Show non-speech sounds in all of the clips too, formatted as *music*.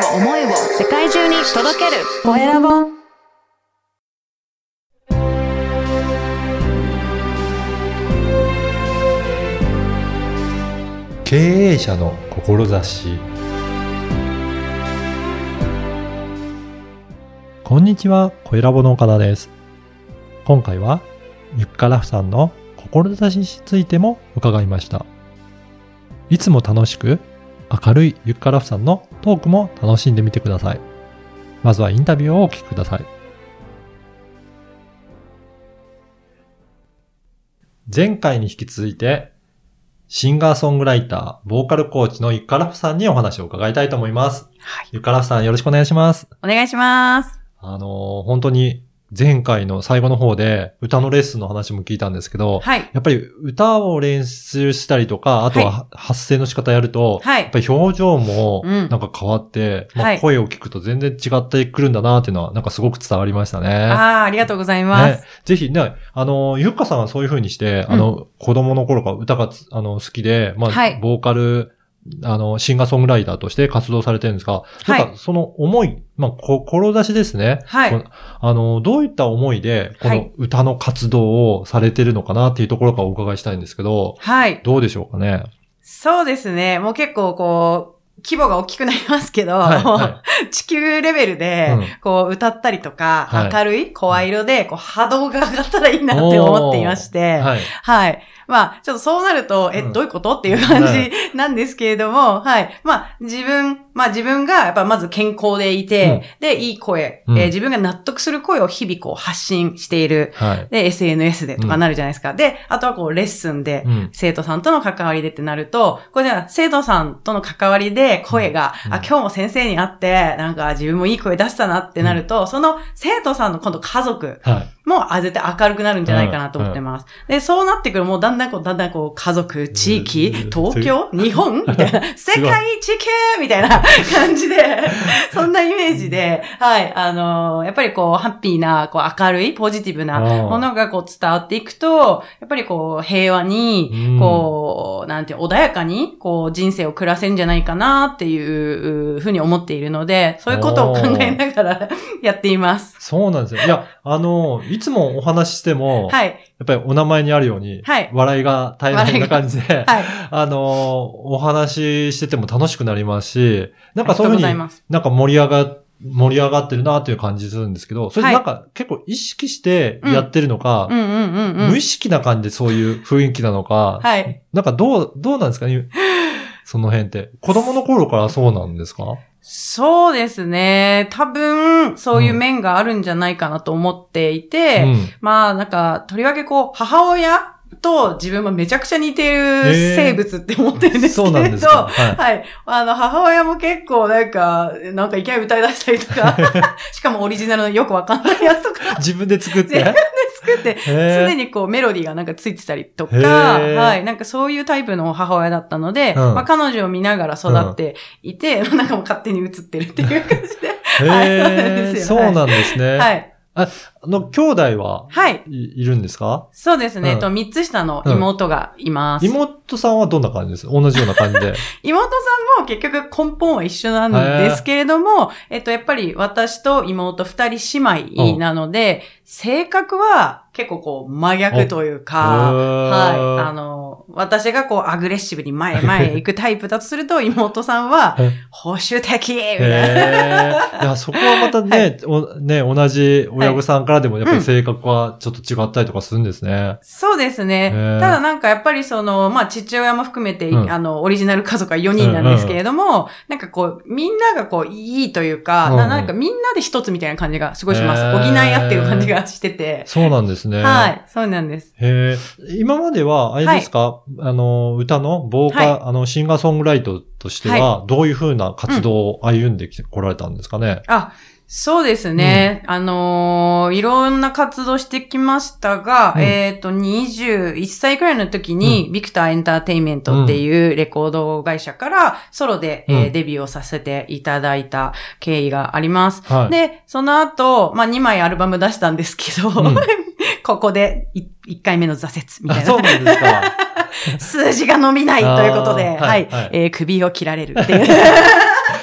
を思いを世界中に届けるコエラボ経営者の志こんにちは、コエラボの岡田です。今回は、ユッカラフさんの志についても伺いました。いつも楽しく、明るいユッカラフさんのトークも楽しんでみてください。まずはインタビューをお聞きください。前回に引き続いて、シンガーソングライター、ボーカルコーチのユッカラフさんにお話を伺いたいと思います。はい。ユッカラフさんよろしくお願いします。お願いします。あのー本当に前回の最後の方で歌のレッスンの話も聞いたんですけど、はい。やっぱり歌を練習したりとか、あとはは発声の仕方やると、はい。やっぱり表情もうん。なんか変わって、まあ、はい。声を聞くと全然違ってくるんだなっていうのはなんかすごく伝わりましたね。ああ、ありがとうございます。ね、ぜひね、あの、ゆっかさんはそういう風にして、あの、子供の頃から歌がつあの好きで、まあ、はい。ボーカル、あの、シンガーソングライターとして活動されてるんですが、はいなんかその思い、まあ、こ志ですね。はいあの、どういった思いで、このはい歌の活動をされてるのかなっていうところからお伺いしたいんですけど、はい。どうでしょうかね？そうですね。もう結構こう、規模が大きくなりますけど、はいは *laughs* 地球レベルでうん、こう、歌ったりとか、はい明るい声色で、こう、波動が上がったらいいなって思っていまして、はい。はい。まあ、ちょっとそうなると、え、うんどういうこと？っていう感はじ *laughs* なんですけれども、はい。まあ、自分、まあ自分がやっぱまず健康でいて、で、いい声、うんえー自分が納得する声を日々こう発信している。はい。で、SNS でとかなるじゃないですか。で、あとはこう、レッスンで、うん。生徒さんとの関わりでってなると、これじゃあ、生徒さんとの関わりで声が、うんあ、今日も先生に会って、なんか自分もいい声出したなってなると、その生徒さんの今度家族はい。もあ絶対明るくなるんじゃないかなと思ってます。で、そうなってくるもうだんだんこう、だんだんこう、家族、地域うん、東京、日本 *laughs* みたいな、世界、地球みたいな *laughs* 感じで、そんなイメージで、はい、あのーやっぱりこう、ハッピーな、こう、明るい、ポジティブなものがこう、伝わっていくと、やっぱりこう、平和に、うん。こう、なんていう、穏やかに、こう、人生を暮らせんじゃないかなっていうふうに思っているので、そういうことを考えながら *laughs* やっています。そうなんですよ。いや、あの、いつもお話ししても、はい。やっぱりお名前にあるように、はい笑いが大変な感じで、*laughs* はい。あのーお話ししてても楽しくなりますし、なんかそういうふうに、なんか盛り上が、盛り上がってるなっていう感じするんですけど、それはいなんか結構意識してやってるのか。無意識な感じでそういう雰囲気なのか、はい。なんかどう、どうなんですかね？*laughs* その辺って。子供の頃からそうなんですか？そうですね。多分、そういう面があるんじゃないかなと思っていて、うん。まあ、なんか、とりわけこう、母親と自分はめちゃくちゃ似てる生物って思ってるんですけれど、そうなんですか？はい。はい。あの、母親も結構なんか、なんかいきなり歌い出したりとか、*laughs* しかもオリジナルのよくわかんないやつとか自分で作って？自分作って、常にこうメロディーがなんかついてたりとか、はい。なんかそういうタイプの母親だったので、うんまあ彼女を見ながら育っていて、なんかもう勝手に映ってるっていう感じで。へーそうなんですね。はい。あの、兄弟ははい。いいるんですか？そうですね。うんえっと、三つ下の妹がいます。妹さんはどんな感じです？同じような感じで。*laughs* 妹さんも結局根本は一緒なんですけれども、えっと、やっぱり私と妹二人姉妹なので、性格は結構こう真逆というか、はい。あの、私がこうアグレッシブに前へ前へ行くタイプだとすると、*laughs* 妹さんはへ保守的みたいな。いや、そこはまたね、おね、同じ親御さんからでもやっぱり性格はちょっと違ったりとかするんですね。そうですね。ただなんかやっぱりその、まあ父親も含めて、うんあの、オリジナル家族は4人なんですけれども、なんかこう、みんながこう、いいというか、うんうなんなんかみんなで一つみたいな感じがすごいします。補い合ってる感じがしてて。そうなんですね。はい、そうなんです。今までは、あれですか、あの、歌のボーカ、はい。あの、シンガーソングライトとしては、どういうふうな活動を歩んできてこられたんですかね？あ、そうですね。あのーいろんな活動してきましたが、うん。えっ、と、21歳くらいの時に、ビクターエンターテインメントっていうレコード会社から、ソロで、えーうん。デビューをさせていただいた経緯があります。はい。で、その後、まあ、2枚アルバム出したんですけど、うん *laughs* ここで1回目の挫折みたあいな。そうなんですか。*laughs* 数字が伸びないということで、は、はいいはいえー首を切られるっていう。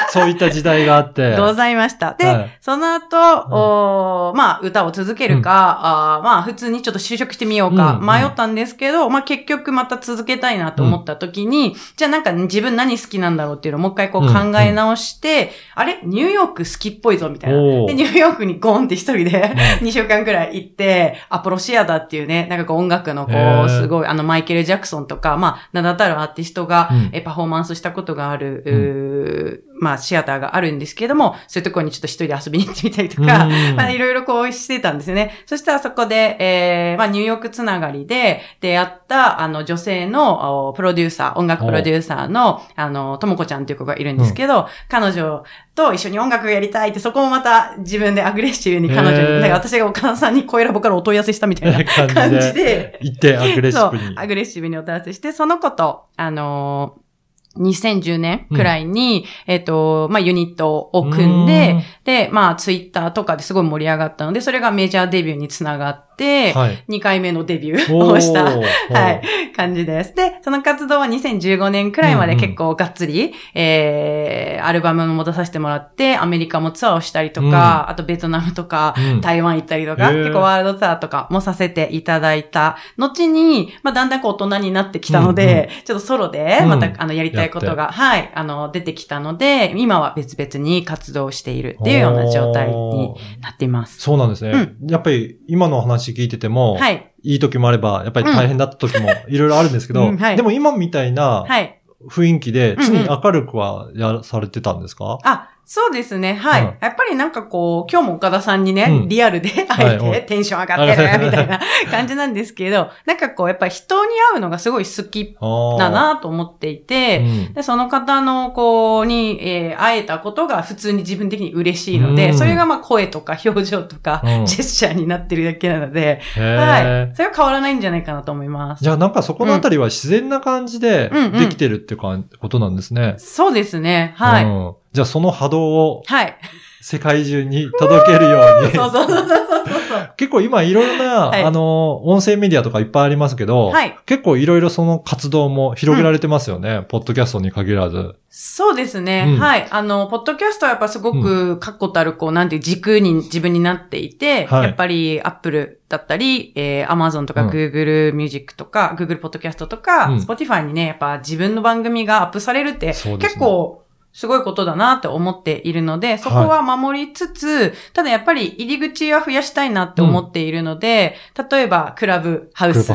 *laughs* そういった時代があって。ございました。で、はい。その後、おーまあ、歌を続けるか、あーまあ、普通にちょっと就職してみようか、うん。迷ったんですけど、まあ、結局また続けたいなと思った時に、じゃあなんか自分何好きなんだろうっていうのをもう一回こううん。考え直して、あれ？ニューヨーク好きっぽいぞみたいな。で、ニューヨークにゴンって一人で、*laughs* 2週間くらい行って、アポロシアターっていうね、なんかこう音楽のこう、すごい、あの、マイケル・ジャクソンとか、まあ、名だたるアーティストが、うん。えパフォーマンスしたことがある、まあ、シアターがあるんですけれども、そういうところにちょっと一人で遊びに行ってみたりとか、うん。まあ、いろいろこうしてたんですよね。そしたらそこで、えー、まあ、ニューヨークつながりで出会った、あの、女性の、おプロデューサー、音楽プロデューサーの、あの、ともこちゃんっていう子がいるんですけど、彼女と一緒に音楽をやりたいって、そこもまた自分でアグレッシブに彼女に、から私が岡田さんに声ラボからお問い合わせしたみたいな感 *laughs* 感じでじで、行ってアグレッシブに。そう、アグレッシブにお問い合わせして、その子と、あのー2010年くらいに、えっ、と、まあ、ユニットを組んで、で、まあ、ツイッターとかですごい盛り上がったので、それがメジャーデビューにつながって、うん、はい。2回目のデビューおをした、ーはい、感じです。で、その活動は2015年くらいまで結構がっつり、えー、アルバムも出させてもらって、アメリカもツアーをしたりとか、あとベトナムとか、うん。台湾行ったりとか、結構ワールドツアーとかもさせていただいた後に、まあだんだんこう大人になってきたので、ちょっとソロで、また、うんあの、やりたいことが、はい、あの、出てきたので、今は別々に活動しているっていうような状態になっています。そうなんですね。やっぱり今の話聞いてても、はい。いい時もあれば、やっぱり大変だった時もいろいろあるんですけど、うんはいでも今みたいなはい。雰囲気でうんうん常に明るくはやらされてたんですか、あ、そうですね。はい。うんやっぱりなんかこう、今日も岡田さんにね、うんリアルで会えて、はいはいテンション上がってるみたいな感じなんですけど、*laughs* なんかこう、やっぱり人に会うのがすごい好きだなと思っていて、うんで、その方の子に、えー会えたことが普通に自分的に嬉しいので、うんそれがまあ声とか表情とか、うんジェスチャーになってるだけなので、へはーい。それは変わらないんじゃないかなと思います。じゃあなんかそこのあたりは自然な感じでできてるっていうかことなんですね。そうですね。はい。うんじゃあその波動をはい。世界中に届けるように。*laughs* そうそうそうそう。結構今いろいろな、はいあの、音声メディアとかいっぱいありますけど、はい結構いろいろその活動も広げられてますよね。ポッドキャストに限らず。そうですね。うんはい。あの、ポッドキャストはやっぱすごく確固たる、こう、なんていう軸に自分になっていて、はいやっぱり Apple だったり、えー、Amazon とかうん Google Music とか、Google Podcast とか、うん Spotify にね、やっぱ自分の番組がアップされるって、ね結構、すごいことだなって思っているので、そこは守りつつ、ただやっぱり入り口は増やしたいなって思っているので、例えばクラブハウス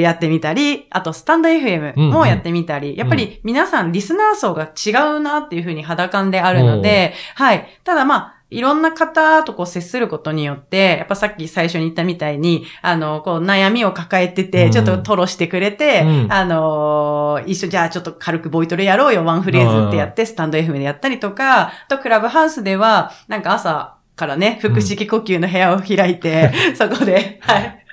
やってみたり、あとスタンド FM もやってみたり、やっぱり皆さんリスナー層が違うなっていうふうに肌感であるので、はい。ただまあ、いろんな方とこう接することによって、やっぱさっき最初に言ったみたいに、あの、こう悩みを抱えてて、うん。ちょっと吐露してくれて、うん。あのー一緒じゃあちょっと軽くボイトレやろうよ、ワンフレーズってやって、スタンド FM でやったりとか、あとクラブハウスでは、なんか朝からね、腹式呼吸の部屋を開いて、*laughs* そこで、はい。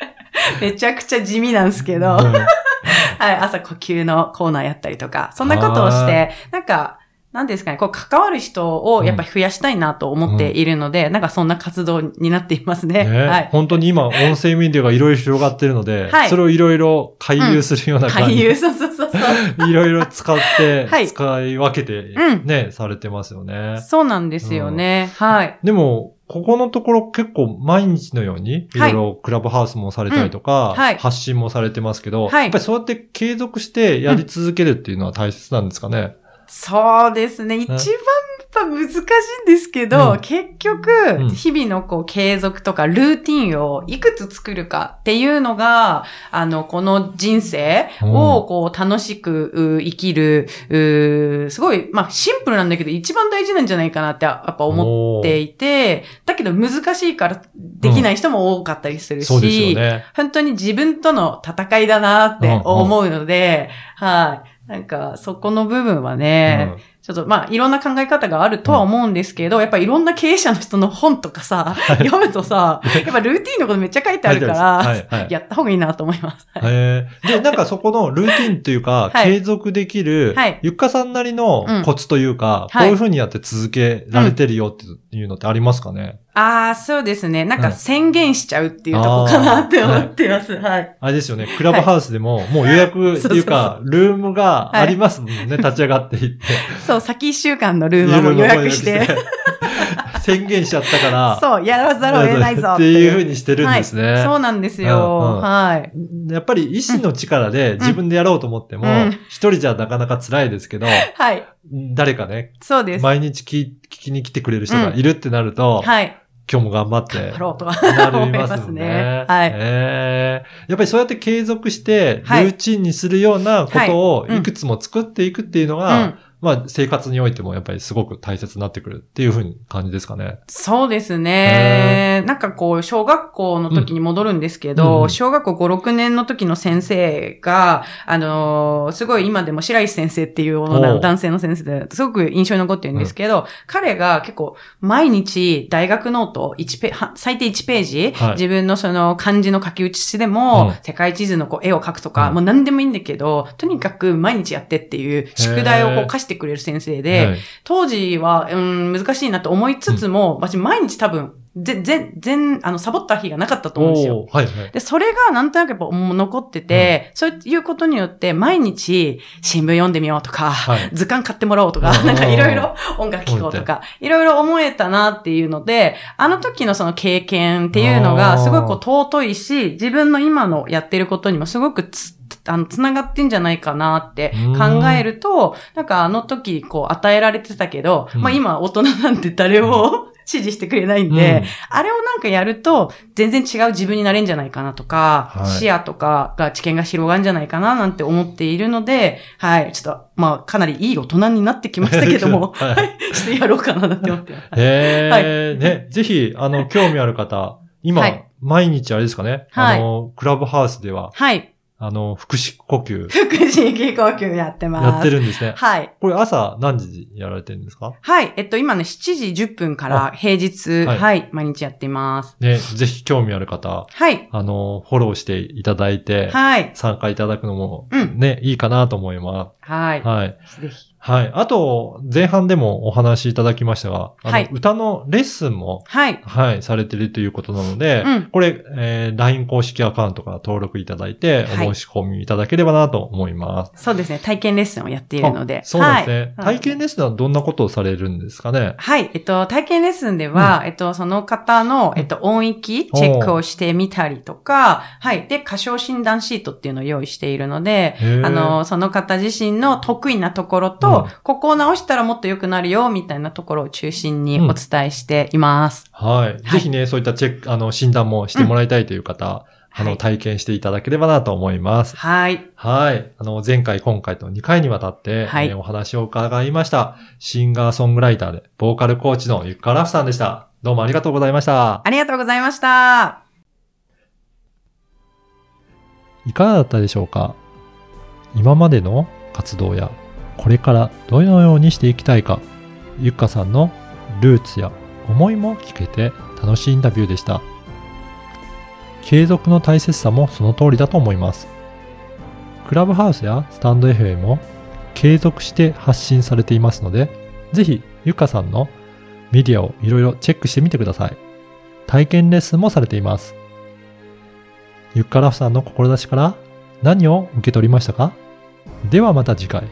めちゃくちゃ地味なんですけど、うん。*laughs* はい、朝呼吸のコーナーやったりとか、そんなことをして、なんか、なんですかね、こう関わる人をやっぱり増やしたいなと思っているので、なんかそんな活動になっていますね。ねはい。本当に今、音声メディアがいろいろ広がってるので、はいそれをいろいろ回遊するような感じ俳優、そうそうそうそう。*laughs* いろいろ使って、はい使い分けて、うんね、されてますよね。そうなんですよね。はい。でも、ここのところ結構毎日のように、いろいろクラブハウスもされたりとか、うんはい発信もされてますけど、はいやっぱりそうやって継続してやり続けるっていうのは大切なんですかね？そうですね。一番やっぱ難しいんですけど、うん。結局うん、日々のこう継続とかルーティンをいくつ作るかっていうのが、あの、この人生をこう楽しくう生きる、うすごい、まあシンプルなんだけど一番大事なんじゃないかなってやっぱ思っていて、だけど難しいからできない人も多かったりするし、そうですよね。本当に自分との戦いだなって思うので、はい。なんか、そこの部分はね、ちょっとまあ、いろんな考え方があるとは思うんですけど、やっぱいろんな経営者の人の本とかさ、読むとさ、やっぱルーティンのことめっちゃ書いてあるから、はいはい。やった方がいいなと思います。はいへー。で、なんかそこのルーティンというか、*laughs* はい。継続できる、はい。ゆっかさんなりのコツというか、うんこういう風にやって続けられてるよってっていうのってありますかね？ああ、そうですね。なんかうん宣言しちゃうっていうとこかなって思ってます。はい。あれですよね、クラブハウスでも、もう予約っていうか、ルームがありますもんね、立ち上がっていって。そう、先一週間のルームはもう予約して、宣言しちゃったから、そう、やらざるを得ないぞっていう *laughs* 風にしてるんですね。はい、そうなんですうんうよ。んはい。やっぱり意志の力で自分でやろうと思ってもうん、一人じゃなかなか辛いですけど、はい。誰かね、そうです。毎日聞聞きに来てくれる人がいるってなると、はい。今日も頑張って頑張ろうとはなり *laughs* 思いまますすね。ね。はい。えーやっぱりそうやって継続して、ルはいーチンにするようなことをはいくつも作っていくっていうのうが、ん。まあ生活においてもやっぱりすごく大切になってくるっていうふうに感じですかね。そうですね。なんかこう、小学校の時に戻るんですけど、うん小学校5、6年の時の先生が、あのーすごい今でも白石先生っていう男性の先生で、すごく印象に残ってるんですけど、彼が結構毎日大学ノート1ペは最低1ページ、はい。自分のその漢字の書き写しでも、うん。世界地図のこう絵を描くとか、うん。もう何でもいいんだけど、とにかく毎日やってっていう宿題をこう課してくれる先生で、はい。当時は、うん、難しいなと思いつつも、私毎日多分、ぜ、ぜ、全、あの、サボった日がなかったと思うんですよ。はいはい。で、それがなんとなくやっぱもう残ってて、そういうことによって毎日新聞読んでみようとか、はい。図鑑買ってもらおうとか、うんなんかいろいろ音楽聴こうとか、いろいろ思えたなっていうので、あの時のその経験っていうのあがー。すごくこう尊いし、自分の今のやってることにもすごくつ、あの、つながってんじゃないかなって考えると、なんかあの時こう与えられてたけど、うん。まあ今大人なんて誰も *laughs* 支持してくれないんで、あれをなんかやると、全然違う自分になれんじゃないかなとか、はい。視野とかが、知見が広がるんじゃないかななんて思っているので、はい、ちょっと、まあ、かなりいい大人になってきましたけども、*laughs* はい。はい、してやろうかなって思ってます。えー。ね、ぜひ、あの、興味ある方、今、はい。毎日あれですかね、はい。あの、クラブハウスでは、はい。あの、腹式呼吸腹式呼吸やってます。やってるんですね。はい。これ朝何時やられてるんですか？はい。えっと、今ね、7時10分から平日、ははいい、毎日やっています。ね、ぜひ興味ある方、はい。あの、フォローしていただいて、はい。参加いただくのも、うんね、いいかなと思いまはいす。。はい。ぜひ。はい。あと、前半でもお話しいただきましたが、はい歌のレッスンも、はい。はい、されてるということなので、うんこれ、えー LINE 公式アカウントから登録いただいて、はいお申し込みいただければなと思います。そうですね。体験レッスンをやっているので。あそうですね。はい体験レッスンはどんなことをされるんですかね？はい。えっと、体験レッスンでは、えっと、その方の、えっと、音域、チェックをしてみたりとか、はい。で、歌唱診断シートっていうのを用意しているので、あの、その方自身の得意なところと、うんここを直したらもっと良くなるよ、みたいなところを中心にお伝えしています。はい。ぜひね、そういったチェック、あの、診断もしてもらいたいという方、あの、はい体験していただければなと思います。はい。はい。あの、前回、今回と2回にわたって、はいえーお話を伺いました。シンガーソングライターで、ボーカルコーチのゆっかラフさんでした。どうもありがとうございました。ありがとうございました。いかがだったでしょうか？今までの活動や、これからどのようにしていきたいか、ゆっかさんのルーツや思いも聞けて楽しいインタビューでした。継続の大切さもその通りだと思います。クラブハウスやスタンド FM も継続して発信されていますので、ぜひゆかさんのメディアをいろいろチェックしてみてください。体験レッスンもされています。ゆっからふさんの志から何を受け取りましたか？ではまた次回。